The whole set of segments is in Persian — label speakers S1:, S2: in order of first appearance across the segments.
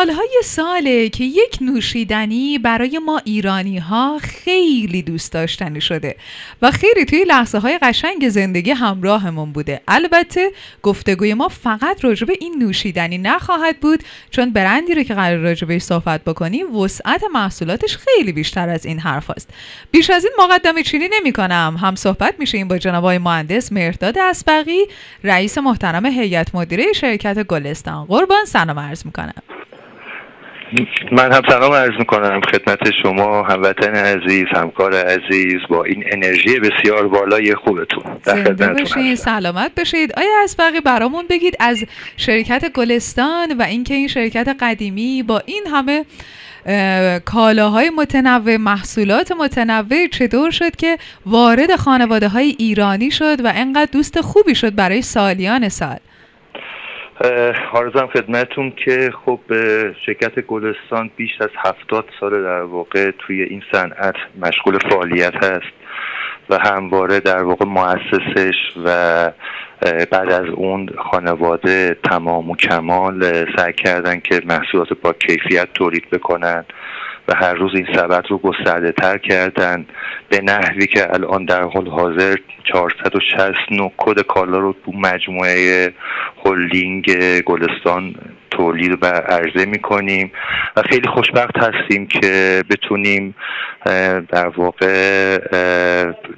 S1: سالهای ساله که یک نوشیدنی برای ما ایرانی ها خیلی دوست داشتنی شده و خیلی توی لحظه های قشنگ زندگی همراهمون بوده. البته گفتگوی ما فقط راجب این نوشیدنی نخواهد بود چون برندی رو که قرار راجبش صحبت بکنیم وسعت محصولاتش خیلی بیشتر از این حرف است. بیش از این مقدمه چینی نمی کنم. هم صحبت میشه این با جناب مهندس مرداد اسبقی رئیس محترم هیئت مدیره شرکت گلستان. قربان سلام عرض می‌کنم.
S2: من هم سلام عرض می‌کنم خدمت شما هموطن عزیز همکار عزیز با این انرژی بسیار بالای خوبتون
S1: در بشید سلامت بشید آیا اسبقی برامون بگید از شرکت گلستان و اینکه این شرکت قدیمی با این همه کالاهای متنوع محصولات متنوع چطور شد که وارد خانواده های ایرانی شد و انقدر دوست خوبی شد برای سالیان سال؟
S2: آرزم خدمتون که خب شرکت گلستان بیش از هفتاد سال در واقع توی این صنعت مشغول فعالیت هست و همواره در واقع مؤسسش و بعد از اون خانواده تمام و کمال سعی کردن که محصولات با کیفیت تولید بکنن. و هر روز این سبد رو گسترده تر کردن. به نحوی که الان در حال حاضر 469 کد کالا رو تو مجموعه هلدینگ گلستان تولید و عرضه می‌کنیم. و خیلی خوشبخت هستیم که بتونیم در واقع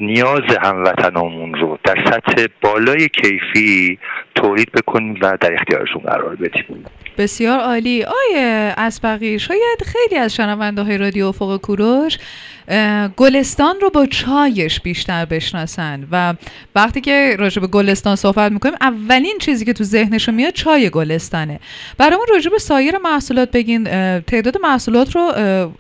S2: نیاز هموطنامون رو در سطح بالای کیفی تولید بکنیم و در اختیارشون قرار بدیم.
S1: بسیار عالی. آیه اسبقی شاید خیلی از شنونده های رادیو افق کوروش گلستان رو با چایش بیشتر بشناسن و وقتی که راجع به گلستان صحبت می‌کنیم اولین چیزی که تو ذهنشون میاد چای گلستانه. برامون راجع به سایر محصولات بگین. تعداد محصولات رو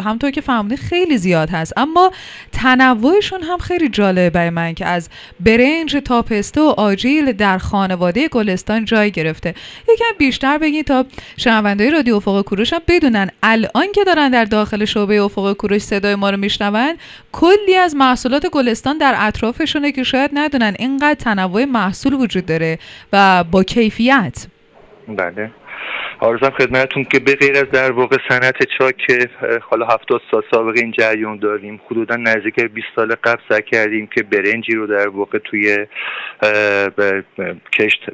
S1: همطور که فهمیدین خیلی زیاد هست. اما تنوعشون هم خیلی جالبه برای من که از برنج تا پسته و آجیل در خانواده گلستان جای گرفته. یکم بیشتر بگین تا شنوندهای رادیو افق کوروش هم بدونن الان که دارن در داخل شعبه افق کوروش صدای ما رو میشنون کلی از محصولات گلستان در اطرافشونه که شاید ندونن اینقدر تنوع محصول وجود داره و با کیفیت.
S2: بله. آرزم خدمتتون که به غیر از در واقع صنعت چا که حالا هفتاد سال سابقه این جریان داریم حدودا نزدیک 20 سال قبل سعی کردیم که برنجی رو در واقع توی کشت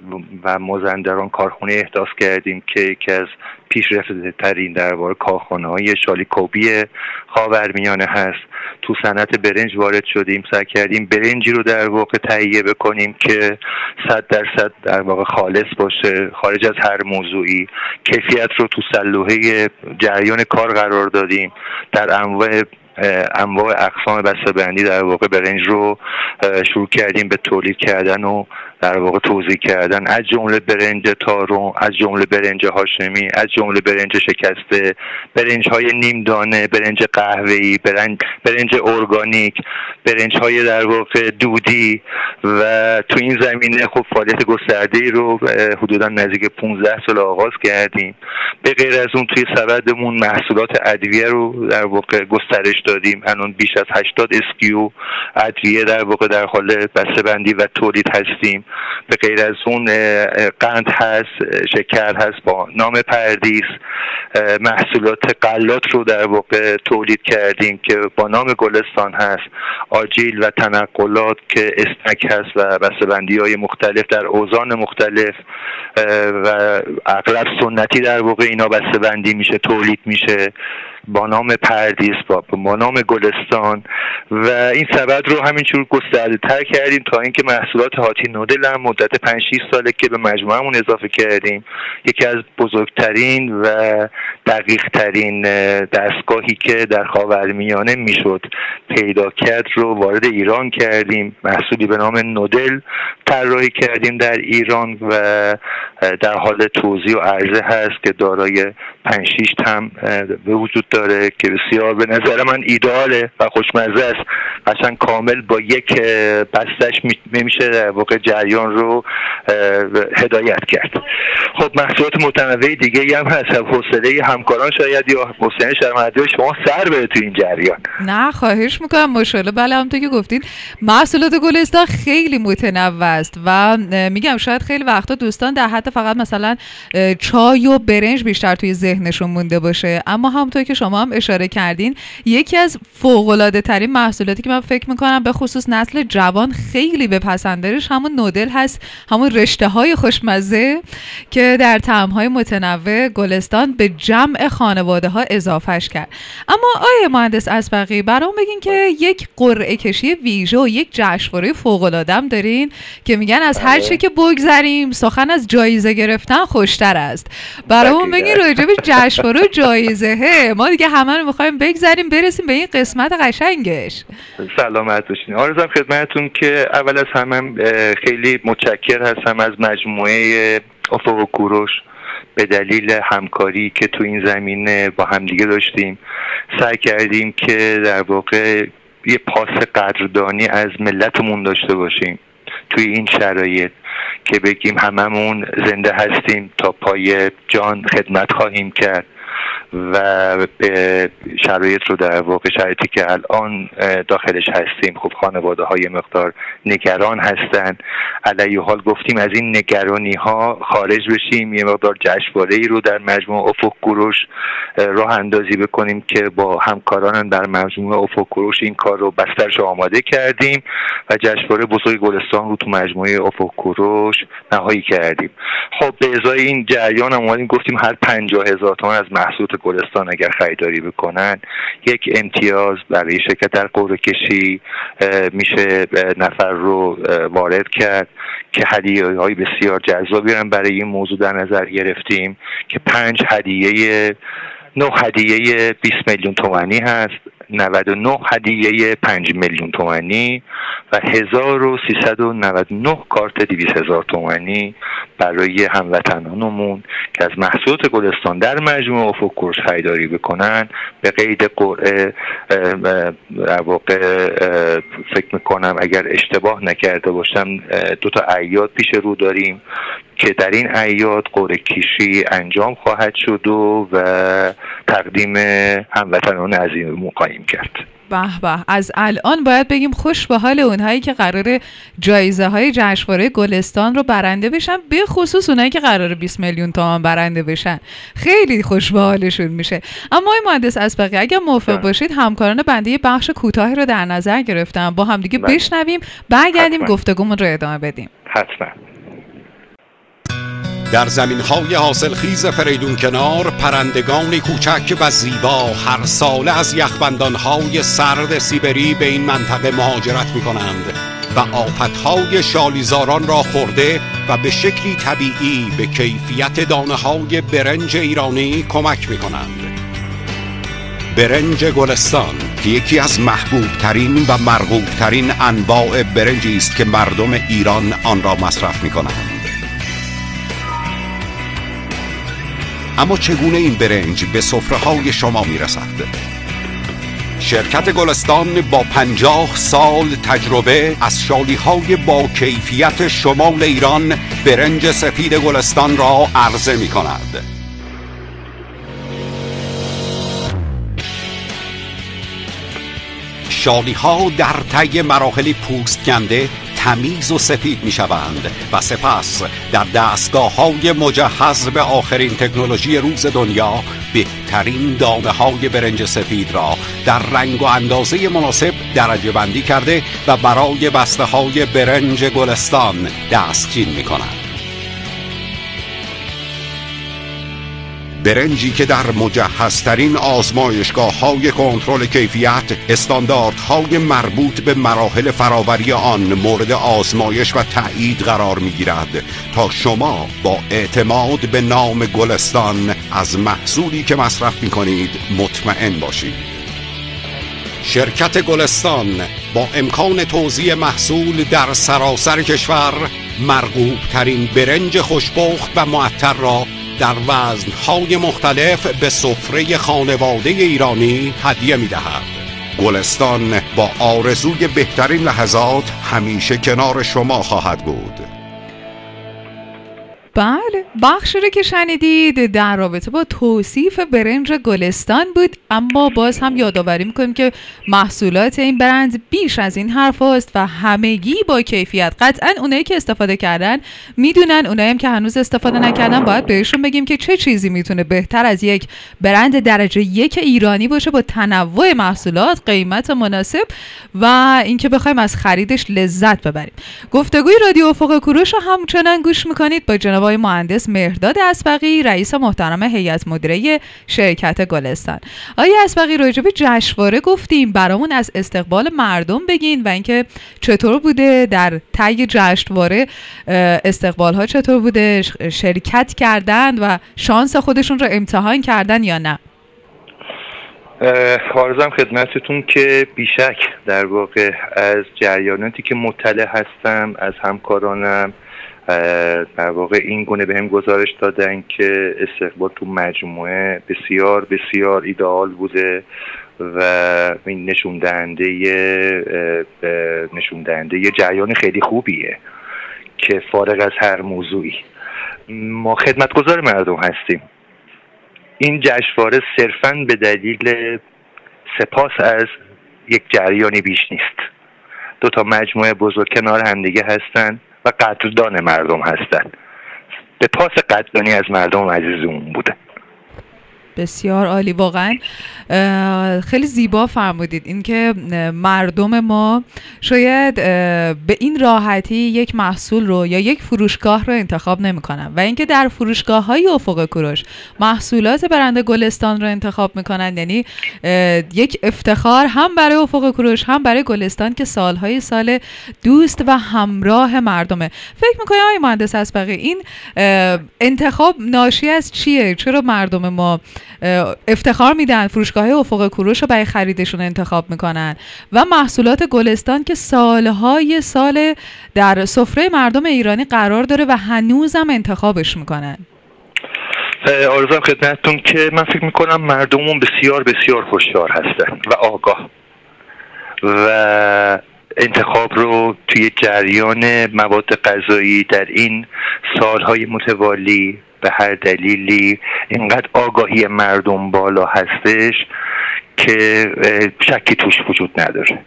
S2: و مازندران کارخونه احداث کردیم که یکی از پیشرفته ترین در واقع کارخانه های شالیکوبی خاورمیانه هست. تو صنعت برنج وارد شدیم سعی کردیم برنجی رو در واقع تهیه بکنیم که صد درصد در واقع خالص باشه خارج از هر موضوعی. کیفیت رو تو سلوحه جریان کار قرار دادیم. در انواع انواع اقسام بندی در واقع برنج رو شروع کردیم به تولید کردن و در واقع توضیح کردن. از جمله برنج تارون از جمله برنج هاشمی از جمله برنج شکسته برنج های نیم دانه برنج قهوه‌ای برنج برنج ارگانیک برنج های در واقع دودی و تو این زمینه خب فعالیت گسترده ای رو حدودا نزدیک 15 سال آغاز کردیم. به غیر از اون توی سبدمون محصولات ادویه رو در واقع گسترش دادیم. الان بیش از 80 اسکیو ادویه در واقع در حال بندی و تولید هستیم. به غیر از اون قند هست شکر هست با نام پردیس محصولات قلات رو در واقع تولید کردیم که با نام گلستان هست. آجیل و تنقلات که استک هست و بسته‌بندی های مختلف در اوزان مختلف و اغلب سنتی در واقع اینا بسته‌بندی میشه تولید میشه. با نام پردیس با, با نام گلستان و این سبد رو همینجور گسترده تر کردیم تا اینکه محصولات هاتی نودل هم مدت 5 6 ساله که به مجموعمون اضافه کردیم. یکی از بزرگترین و دقیق ترین دستگاهی که در خاورمیانه می‌شد پیدا کرد رو وارد ایران کردیم. محصولی به نام نودل طراحی کردیم در ایران و در حال توضیح و عرضه هست که دارای 5 6 تم به وجود داره که بسیار به نظر من ایداله و خوشمزه است. قشنگ کامل با یک بستش میشه در واقع جریان رو هدایت کرد. خب محصولات متنوع دیگه هم هست. حوصله همکاران شاید یا حسین شرمندی شما سر بره تو این جریان.
S1: نه خواهش می‌کنم. ماشاءالله. بله همونطور که گفتین. محصولات گلستان خیلی متنوع است و میگم شاید خیلی وقتا دوستان در حد فقط مثلا چای و برنج بیشتر توی ذهنشون مونده باشه. اما همونطور که شما هم اشاره کردین یکی از فوق العاده ترین محصولاتی که من فکر می‌کنم به خصوص نسل جوان خیلی بپسندرش همون نودل هست همون رشته های خوشمزه که در تعم های متنوع گلستان به جمع خانواده ها اضافهش کرد. اما آیه مهندس اسبقی برام بگین که یک قرعه کشی ویژه و یک جشنواره فوق العاده دارین که میگن از هر چه که بگذریم سخن از جایزه گرفتن خوشتر است. برامون بگین راجع به جشنواره و جایزه ما دیگه همه رو می‌خوایم بگذریم برسیم به این قسمت قشنگش.
S2: سلامت باشین. آرزم خدمتتون که اول از همه خیلی متشکر هستم از مجموعه افق و کوروش به دلیل همکاری که تو این زمینه با همدیگه داشتیم. سعی کردیم که در واقع یه پاس قدردانی از ملتمون داشته باشیم توی این شرایط که بگیم هممون زنده هستیم تا پای جان خدمت خواهیم کرد. و به شرایط رو در واقع شرایطی که الان داخلش هستیم. خب خانواده های مقدار نگران هستن. علیه حال گفتیم از این نگرانی ها خارج بشیم. یه مقدار جشنواره ای رو در مجموعه افق گروش راه اندازی بکنیم که با همکاران در مجموعه افق گروش این کار رو بسترش آماده کردیم و جشنواره بزرگ گلستان رو تو مجموعه افق گروش نهایی کردیم. خب به ازای این جریان هم گفتیم هر پنجاه هزار تومان از محصولات گلستان اگر خریداری بکنن یک امتیاز برای شرکت در قرعه کشی میشه نفر رو وارد کرد که هدیه های بسیار جذابی هم برای این موضوع در نظر گرفتیم که پنج هدیه نه هدیه 20 میلیون تومانی هست. 99 هدیه 5 میلیون تومانی و 1399 کارت 200 هزار تومانی برای هموطنانمون که از محصولات گلستان در مجموع افق کورس خریداری بکنن. به قید قرعه واقع فکر می‌کنم اگر اشتباه نکرده باشم دو تا ایاد پیش رو داریم. که در این ایاد قرعه کشی انجام خواهد شد و, و تقدیم هموطنان عظیم خواهیم کرد.
S1: به به از الان باید بگیم خوش به حال اونهایی که قرار جایزه های جشنواره گلستان رو برنده بشن به خصوص اونهایی که قرار 20 میلیون تومان برنده بشن. خیلی خوش به حالشون میشه. اما این مهندس اسبقی اگر موافق بله. باشید همکاران بنده یه بخش کوتاهی رو در نظر گرفتم. با همدیگه بله. بشنویم برگردیم گفتگومون رو ادامه بدیم.
S2: حتما.
S3: در زمین های حاصل خیز فریدون کنار پرندگان کوچک و زیبا هر ساله از یخبندان های سرد سیبری به این منطقه مهاجرت می کنند و آفت های شالیزاران را خورده و به شکلی طبیعی به کیفیت دانه های برنج ایرانی کمک می کنند برنج گلستان که یکی از محبوب ترین و مرغوب ترین انواع برنجی است که مردم ایران آن را مصرف می کنند اما چگونه این برنج به سفره های شما می‌رسد؟ شرکت گلستان با پنجاه سال تجربه از شالی های با کیفیت شمال ایران برنج سفید گلستان را عرضه می کند شالی ها در طی مراحل پوست کنده تمیز و سفید می شوند و سپس در دستگاه های مجهز به آخرین تکنولوژی روز دنیا بهترین دانه های برنج سفید را در رنگ و اندازه مناسب درجه بندی کرده و برای بسته های برنج گلستان دستچین می کنند برنجی که در مجهزترین آزمایشگاه های کنترل کیفیت استانداردهای مربوط به مراحل فراوری آن مورد آزمایش و تایید قرار می گیرد تا شما با اعتماد به نام گلستان از محصولی که مصرف می کنید مطمئن باشید. شرکت گلستان با امکان توزیع محصول در سراسر کشور مرغوب ترین برنج خوشبخت و معطر را در وزنهای مختلف به سفره خانواده ایرانی هدیه می دهد گلستان با آرزوی بهترین لحظات همیشه کنار شما خواهد بود.
S1: بله بخش رو که شنیدید در رابطه با توصیف برنج گلستان بود اما باز هم یادآوری می‌کنیم که محصولات این برند بیش از این حرف هست و همگی با کیفیت قطعا اونایی که استفاده کردن می‌دونن اونایی هم که هنوز استفاده نکردن باید بهشون بگیم که چه چیزی می‌تونه بهتر از یک برند درجه یک ایرانی باشه با تنوع محصولات قیمت مناسب و اینکه بخوایم از خریدش لذت ببریم. گفتگوی رادیو افق کوروش رو همچنان گوش می‌کنید. با جناب آقای مهندس مهرداد اسبقی رئیس محترم هیئت مدیره شرکت گلستان. آقای اسبقی راجع به جشنواره گفتیم. برامون از استقبال مردم بگین و اینکه چطور بوده در طی جشنواره استقبال ها چطور بوده شرکت کردن و شانس خودشون رو امتحان کردن یا نه؟
S2: آرزم خدمتتون که بیشک در واقع از جریاناتی که مطلع هستم از همکارانم در واقع این گونه به هم گزارش دادن که استقبال تو مجموعه بسیار بسیار ایدئال بوده و این نشون دهنده نشون دهنده یه جریان خیلی خوبیه که فارغ از هر موضوعی. ما خدمتگزار مردم هستیم. این جشنواره صرفا به دلیل سپاس از یک جریانی بیش نیست. دو تا مجموعه بزرگ کنار همدیگه هستن. قدردان مردم هستند. به پاس قدردانی از مردم عزیزمون بوده.
S1: بسیار عالی. واقعا خیلی زیبا فرمودید. اینکه مردم ما شاید به این راحتی یک محصول رو یا یک فروشگاه رو انتخاب نمی‌کنن. و اینکه در فروشگاه های افق کوروش محصولات برند گلستان رو انتخاب می‌کنن. یعنی یک افتخار هم برای افق کوروش هم برای گلستان که سالهای سال دوست و همراه مردمه. فکر می‌کنم آقای مهندس اسبقی این انتخاب ناشی از چیه؟ چرا مردم ما افتخار میدن. فروشگاه افق کوروش رو برای خریدشون انتخاب می‌کنن. و محصولات گلستان که سالهای سال در سفره مردم ایرانی قرار داره و هنوزم انتخابش می‌کنن.
S2: آرزم خدمتتون که من فکر می‌کنم مردمون بسیار بسیار خوشیار هستن و آگاه. و انتخاب رو توی جریان مواد غذایی در این سالهای متوالی به هر دلیلی اینقدر آگاهی مردم بالا هستش که شکی توش وجود نداره.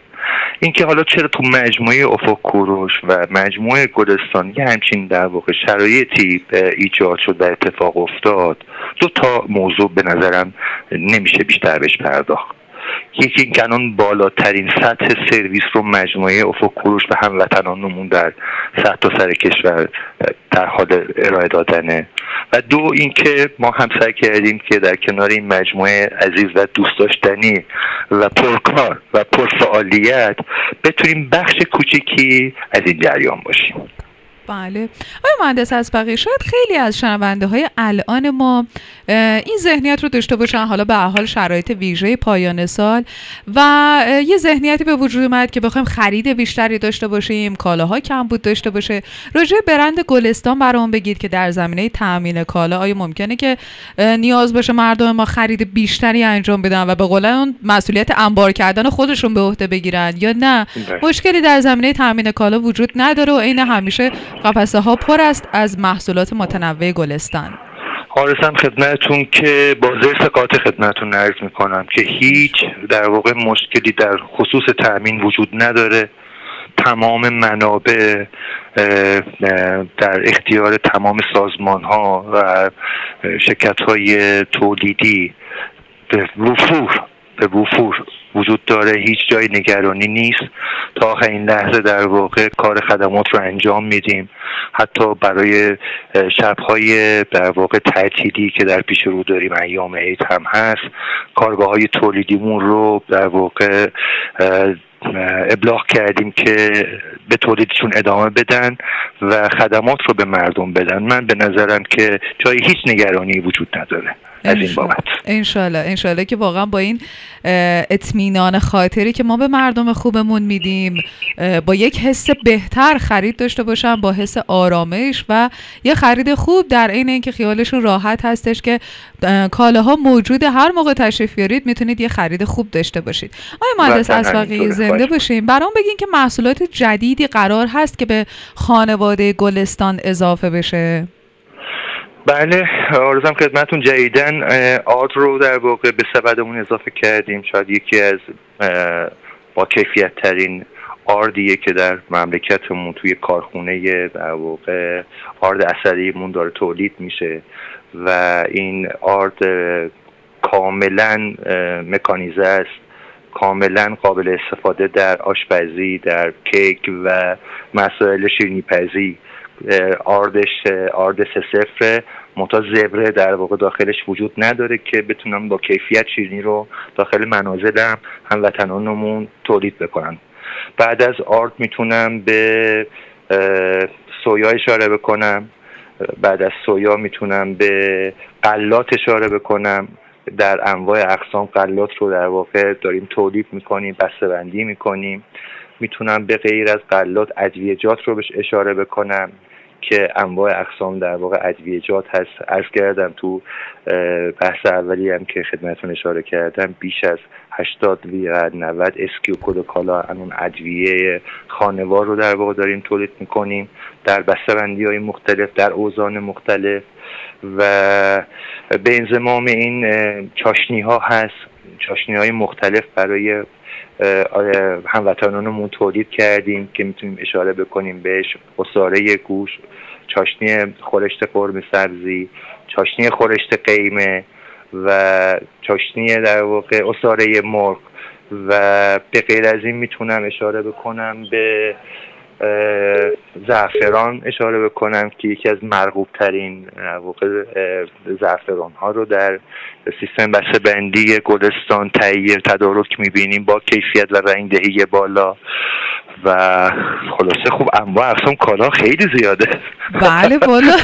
S2: اینکه حالا چرا تو مجموعه افق کوروش و مجموعه گلستان یه همچین در واقع شرایطی ایجاد شد و اتفاق افتاد دو تا موضوع به نظرم نمیشه بیشتر بهش پرداخت. یکی الان بالاترین سطح سرویس رو مجموعه افق کوروش به هموطنانمون در سطح تا سر کشور در حال ارائه دادنه. و دو اینکه ما هم سعی کردیم که در کنار این مجموعه عزیز و دوست داشتنی و پرکار و پرفعالیت بتونیم بخش کوچکی از این جریان باشیم.
S1: بله. آیا مهندس اسبقی شاید خیلی از شنونده های الان ما این ذهنیت رو داشته باشن حالا به حال شرایط ویژه پایان سال و یه ذهنیتی به وجود اومد که بخوایم خرید بیشتری داشته باشیم کالاها کم بود داشته باشه. راجع برند گلستان برام بگید که در زمینه تامین کالا آیا ممکنه که نیاز باشه مردم ما خرید بیشتری انجام بدن و به قول اون مسئولیت انبار کردن خودشون به عهده بگیرن یا نه؟ بله. مشکلی در زمینه تامین کالا وجود نداره و عین همیشه قفسه ها پر است از محصولات متنوع گلستان.
S2: آرزم خدمتون که با زیر قاطع خدمتون نرز می‌کنم که هیچ در واقع مشکلی در خصوص تأمین وجود نداره. تمام منابع در اختیار تمام سازمان ها و شرکت های تولیدی به وفور به وفور وجود داره. هیچ جای نگرانی نیست. تا آخرین لحظه در واقع کار خدمات رو انجام میدیم. حتی برای شبهای در واقع تعطیلی که در پیش رو داریم ایام عید هم هست کارگاه های تولیدیمون رو در واقع ابلاغ کردیم که به تولیدشون ادامه بدن و خدمات رو به مردم بدن. من به نظرم که جای هیچ نگرانی وجود نداره. از این بابت.
S1: انشالله انشالله که واقعا با این اطمینان خاطری که ما به مردم خوبمون میدیم با یک حس بهتر خرید داشته باشن با حس آرامش و یه خرید خوب در عین اینکه خیالشون راحت هستش که کالاها موجود هر موقع تشریف بیارید می‌تونید یه خرید خوب داشته باشید. آیا مهندس اسبقی زنده باشیم برام بگین که محصولات جدیدی قرار هست که به خانواده گلستان اضافه بشه.
S2: بله آرزم خدمتون جدیدن آرد رو در واقع به سبدمون اضافه کردیم. شاید یکی از با کیفیت ترین آردیه که در مملکتمون توی کارخونه در واقع آرد اثریمون داره تولید میشه و این آرد کاملا مکانیزه است. کاملا قابل استفاده در آشپزی در کیک و مسائل شیرینی پزی. آردش آرد سه صفر منتها زبره در واقع داخلش وجود نداره که بتونم با کیفیت شیرینی رو داخل منازل هم وطنانمون تولید بکنن بعد از آرد می‌تونم به سویا اشاره بکنم. بعد از سویا می‌تونم به قلات اشاره بکنم. در انواع اقسام قلات رو در واقع داریم تولید می‌کنیم بسته بندی می‌کنیم. می‌تونم به غیر از قلات ادویجات رو بهش اشاره بکنم. که انواع اقسام در واقع ادویجات هست. ارز کردم تو بحث اولی هم که خدمتون اشاره کردم بیش از 80 و 90 اسکی و کد کالا اون ادویه خانوار رو در واقع داریم تولید می‌کنیم. در بسته‌بندی های مختلف در اوزان مختلف و به انضمام این چاشنی ها هست. چاشنی های مختلف برای هموطنانمون تولید کردیم که می‌تونیم اشاره بکنیم بهش. اصاره گوش چاشنی خورشت قرم سبزی چاشنی خورشت قیمه و چاشنی در واقع اصاره مرغ. و به غیر از این می‌تونم اشاره بکنم به زعفران اشاره بکنم که یکی از مرغوب ترین زعفران ها رو در سیستم بسته بندی گلستان تهیه تدارک می‌بینیم با کیفیت و رنگدهی بالا و خلاصه خوب انواع اقسام کالا خیلی زیاده.
S1: بله بالا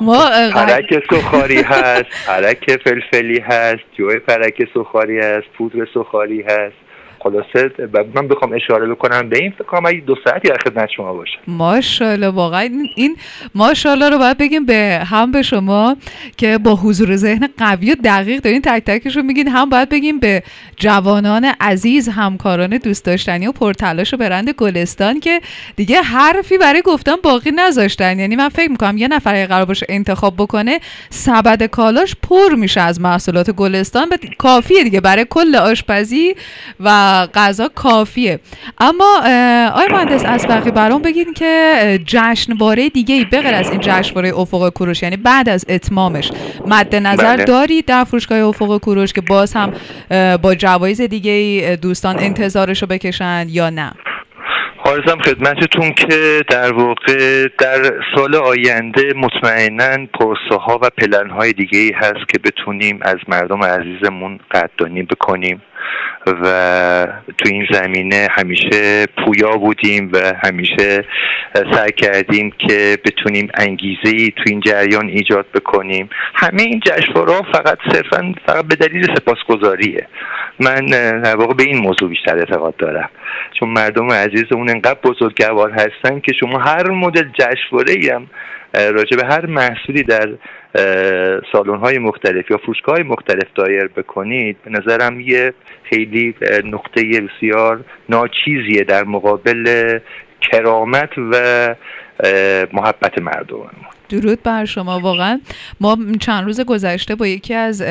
S1: ما
S2: پرک سخاری هست پرک فلفلی هست جوی پرک سخاری هست پودر سخاری هست. خلاصه من بخوام اشاره بکنم به این فکر کنم دو ساعتی در خدمت شما باشه.
S1: ماشاءالله واقعا این ماشاءالله رو باید بگیم به هم به شما که با حضور ذهن قوی و دقیق دارین تک تکش رو میگین. هم باید بگیم به جوانان عزیز همکاران دوست داشتنی و پرتلاش و برند گلستان که دیگه حرفی برای گفتن باقی نذاشتن. یعنی من فکر می‌کنم یه نفر قرار باشه انتخاب بکنه سبد کالاش پر میشه از محصولات گلستان. و کافیه دیگه. برای کل آشپزی و غذا کافیه. اما آقای مهندس اسبقی برام بگین که جشنواره دیگه ای بغیر از این جشنواره افق کوروش یعنی بعد از اتمامش. مد نظر بله. دارید در فروشگاه افق کوروش که باز هم با جوایز دیگه ای دوستان انتظارش رو بکشن یا نه؟
S2: آرزم خدمتتون که در واقع در سال آینده مطمئنا پرسه ها و پلن های دیگه ای هست که بتونیم از مردم عزیزمون قدردانی بکنیم. و تو این زمینه همیشه پویا بودیم و همیشه سعی کردیم که بتونیم انگیزه ای تو این جریان ایجاد بکنیم. همه این جشنواره فقط صرفا فقط به دلیل سپاسگزاریه. من در واقع به این موضوع بیشتر اعتقاد دارم. چون مردم عزیزمون انقدر بزرگوار هستن که شما هر مدل جشنواره هم راجع به هر محصولی در سالن های مختلف یا فروشگاه های مختلف دایر بکنید به نظرم یه خیلی نقطه بسیار ناچیزیه در مقابل کرامت و محبت مردم.
S1: درود بر شما. واقعا ما چند روز گذشته با یکی از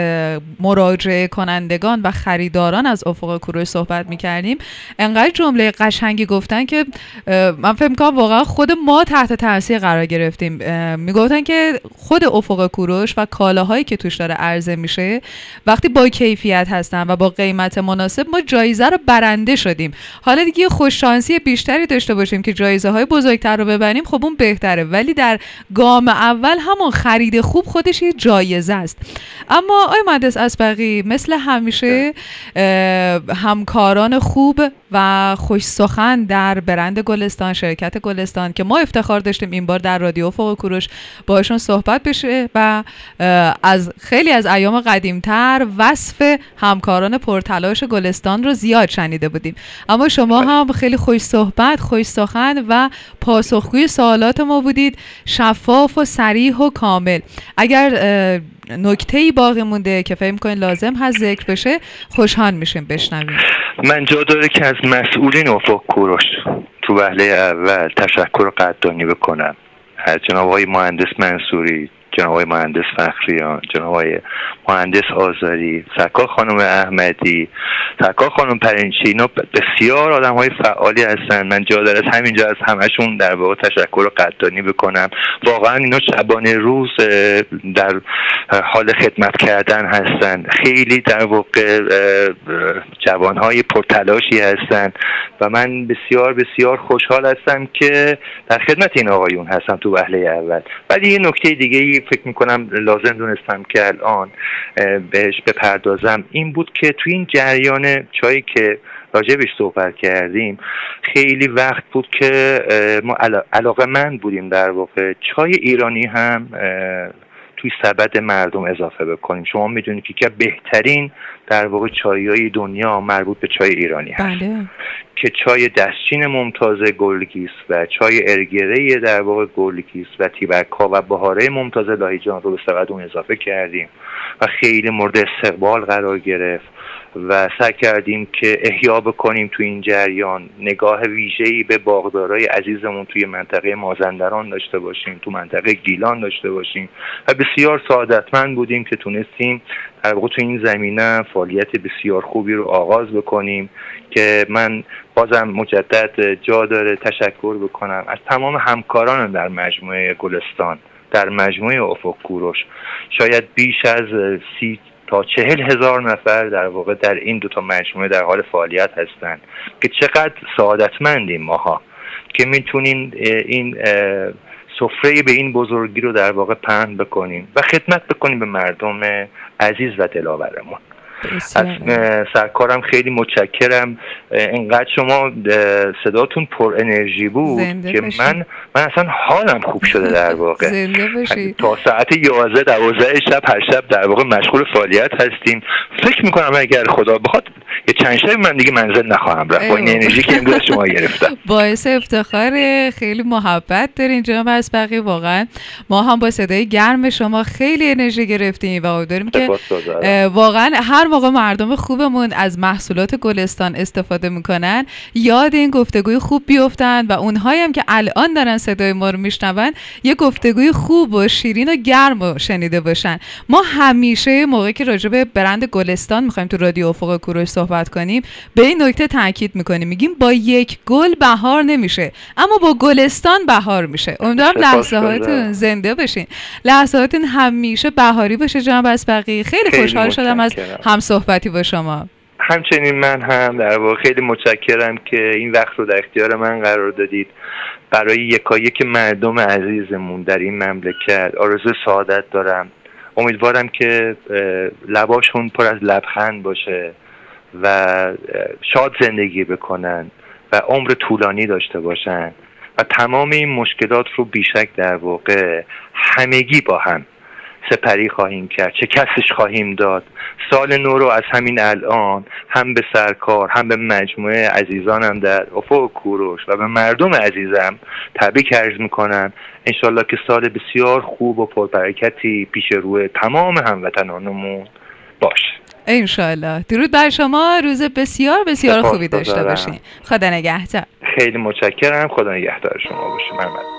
S1: مراجعه کنندگان و خریداران از افق کوروش صحبت می‌کردیم. انقدر جمله قشنگی گفتن که من فکر می‌کنم واقعا خود ما تحت تاثیر قرار گرفتیم. می‌گفتن که خود افق کوروش و کالاهایی که توش داره عرضه میشه وقتی با کیفیت هستن و با قیمت مناسب ما جایزه رو برنده شدیم. حالا دیگه خوش شانسی بیشتری داشته باشیم که جایزه های بزرگتر رو ببریم خب اون بهتره. ولی در گام گام اول همون خرید خوب خودش یه جایزه است. اما آی مهندس اسبقی مثل همیشه همکاران خوب و خوش سخن در برند گلستان شرکت گلستان که ما افتخار داشتیم این بار در رادیو فوق کوروش باشون صحبت بشه و از خیلی از ایام قدیمتر وصف همکاران پرتلاش گلستان رو زیاد شنیده بودیم. اما شما بله. هم خیلی خوش صحبت خوش سخن و پاسخگوی سوالات ما بودید. شفاف و سریح و کامل. اگر نکته ای باقی مونده که فکر کنید لازم هست ذکر بشه خوشحال میشیم بشنویم.
S2: من جا داره که از مسئولین افق کوروش تو وهله اول تشکر قدردانی بکنم. از جناب آقای مهندس منصوری جناب آقای مهندس فخریان جناب آقای مهندس آزاری سرکار خانم احمدی سرکار خانم پرنچی اینا بسیار آدم های فعالی هستن. من جا دارد همینجا از همشون در واقع تشکر و قدردانی بکنم. واقعا اینا شبانه روز در حال خدمت کردن هستن. خیلی در واقع جوان های پرتلاشی هستن و من بسیار بسیار خوشحال هستم که در خدمت این آقایون هستم تو وهله اول. ولی یه نکته دیگه فکر می‌کنم لازم دونستم که الان بهش بپردازم. این بود که تو این جریان چایی که راجبش صحبت کردیم خیلی وقت بود که ما علاقه من بودیم در واقع. چای ایرانی هم توی سبد مردم اضافه بکنیم. شما می‌دونید که بهترین در واقع چای دنیا مربوط به چای ایرانی هست. بله. که چای دستچین ممتاز گلگیس و چای ارگره در واقع گلگیس و تیبکا و بهاره ممتاز لاهیجان رو به سبد اون اضافه کردیم و خیلی مورد استقبال قرار گرفت و سعی کردیم که احیا بکنیم تو این جریان. نگاه ویژه‌ای به باغدارای عزیزمون توی منطقه مازندران داشته باشیم تو منطقه گیلان داشته باشیم و بسیار سعادتمند بودیم که تونستیم در واقع تو این زمینه فعالیت بسیار خوبی رو آغاز بکنیم. که من بازم مجدد جا داره تشکر بکنم. از تمام همکاران در مجموعه گلستان در مجموعه افق کوروش. شاید بیش از سی تا چهل هزار نفر در واقع در این دو تا مجموعه در حال فعالیت هستند که چقدر سعادتمندیم ماها که می‌تونیم این سفره به این بزرگی رو در واقع پهن بکنیم و خدمت بکنیم به مردم عزیز و دلاورمون. از سرکارم خیلی متشکرم. اینقدر شما صداتون پر انرژی بود که من من اصلا حالم خوب شده در واقع. تا ساعت 11 12 شب هر شب در واقع مشغول فعالیت هستیم. فکر می‌کنم اگر خدا بخواد یه چند شب من دیگه منزل نخواهم رفت. با این انرژی که امروز شما گرفتم.
S1: باعث افتخار خیلی محبت دارین جناب اسبقی. واقعا ما هم با صدای گرم شما خیلی انرژی گرفتیم و داریم که واقعا هر موقع مردم خوبمون از محصولات گلستان استفاده می‌کنن یاد این گفتگوی خوب بیفتن و اونهایی هم که الان دارن صدای ما رو میشنون یه گفتگوی خوب و شیرین و گرم و شنیده باشن. ما همیشه موقعی که راجع به برند گلستان می‌خوایم تو رادیو افق کوروش صحبت کنیم به این نکته تاکید می‌کنیم. میگیم با یک گل بهار نمیشه اما با گلستان بهار میشه. امیدوارم لحظه هاتون زنده بشین لحظه هاتون همیشه بهاری باشه جناب اسبقی خیلی, خیلی خوشحال شدم از هم صحبتی با شما.
S2: همچنین من هم در واقع خیلی متشکرم که این وقت رو در اختیار من قرار دادید. برای یکایک مردم عزیزمون در این مملکت آرزو سعادت دارم. امیدوارم که لباشون پر از لبخند باشه. و شاد زندگی بکنن و عمر طولانی داشته باشن و تمام این مشکلات رو بیشک در واقع همگی با هم سپری خواهیم کرد چه کسش خواهیم داد. سال نو رو از همین الان هم به سرکار هم به مجموعه عزیزانم در افق کوروش و به مردم عزیزم تبریک عرض می‌کنم. انشالله که سال بسیار خوب و پربرکتی پیش روی تمام هموطنانمون باشه.
S1: انشالله درود بر شما. روز بسیار بسیار خوبی داشته باشین. خدا نگهدار.
S2: خیلی متشکرم. خدا نگهدار شما باشه محمد